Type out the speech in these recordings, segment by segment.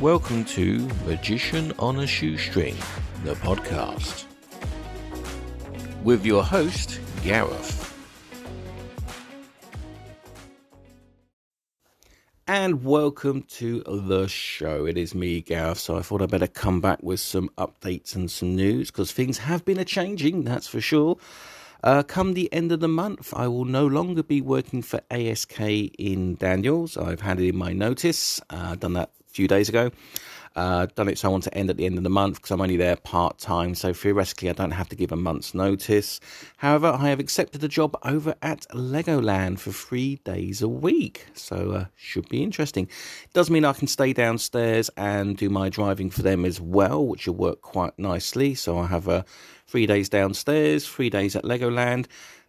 Welcome to Magician on a Shoestring, the podcast. With your host, Gareth. And welcome to the show. It is me, Gareth. So I thought I'd better come back with some updates and some news because things have been a changing, that's for sure. Uh, come the end of the month, I will no longer be working for ASK in Daniels. I've handed in my notice, uh, done that a few days ago. Uh, done it so I want to end at the end of the month because I'm only there part time. So theoretically, I don't have to give a month's notice. However, I have accepted a job over at Legoland for three days a week. So uh, should be interesting. It does mean I can stay downstairs and do my driving for them as well, which will work quite nicely. So I have uh, three days downstairs, three days at Legoland.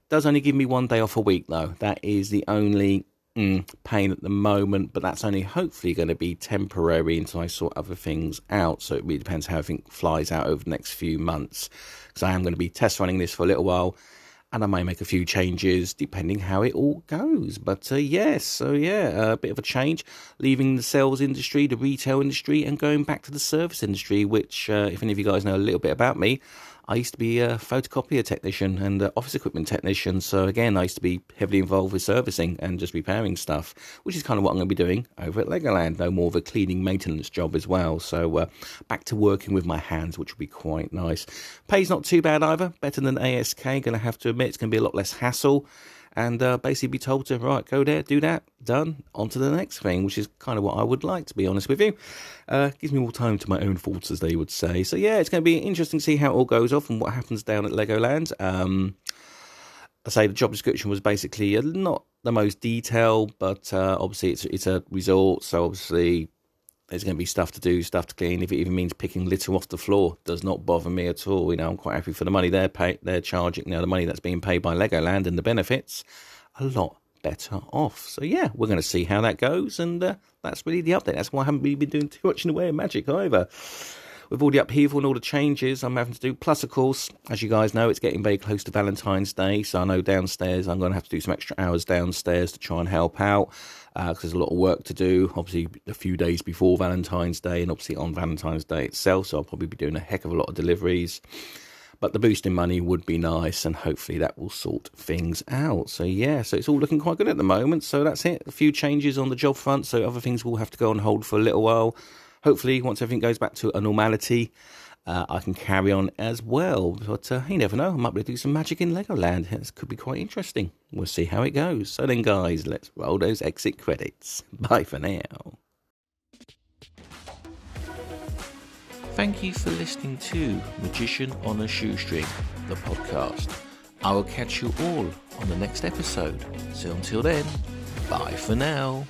Does only give me one day off a week though. That is the only mm, pain at the moment, but that's only hopefully going to be temporary until I sort other things out. So it really depends how everything flies out over the next few months. Because I am going to be test running this for a little while, and I may make a few changes depending how it all goes. But uh, yes, so yeah, a bit of a change, leaving the sales industry, the retail industry, and going back to the service industry. Which, uh, if any of you guys know a little bit about me. I used to be a photocopier technician and office equipment technician. So again, I used to be heavily involved with servicing and just repairing stuff, which is kind of what I'm going to be doing over at Legoland. No more of a cleaning maintenance job as well. So uh, back to working with my hands, which will be quite nice. Pay's not too bad either. Better than ASK. Going to have to admit, it's going to be a lot less hassle and uh, basically be told to right go there do that done on to the next thing which is kind of what i would like to be honest with you. Uh, gives me more time to my own thoughts as they would say. So yeah it's going to be interesting to see how it all goes off and what happens down at legoland. Um, i say the job description was basically not the most detailed but uh, obviously it's it's a resort so obviously there's going to be stuff to do, stuff to clean. If it even means picking litter off the floor, does not bother me at all. You know, I'm quite happy for the money they're pay, they're charging. You know, the money that's being paid by Legoland and the benefits, a lot better off. So yeah, we're going to see how that goes, and uh, that's really the update. That's why I haven't really been doing too much in the way of magic either. With all the upheaval and all the changes I'm having to do, plus of course, as you guys know, it's getting very close to Valentine's Day, so I know downstairs I'm going to have to do some extra hours downstairs to try and help out because uh, there's a lot of work to do. Obviously, a few days before Valentine's Day, and obviously on Valentine's Day itself. So I'll probably be doing a heck of a lot of deliveries. But the boost in money would be nice, and hopefully that will sort things out. So yeah, so it's all looking quite good at the moment. So that's it. A few changes on the job front, so other things will have to go on hold for a little while. Hopefully, once everything goes back to a normality, uh, I can carry on as well. But uh, you never know, I might be able to do some magic in Legoland. This could be quite interesting. We'll see how it goes. So then, guys, let's roll those exit credits. Bye for now. Thank you for listening to Magician on a Shoestring, the podcast. I will catch you all on the next episode. So until then, bye for now.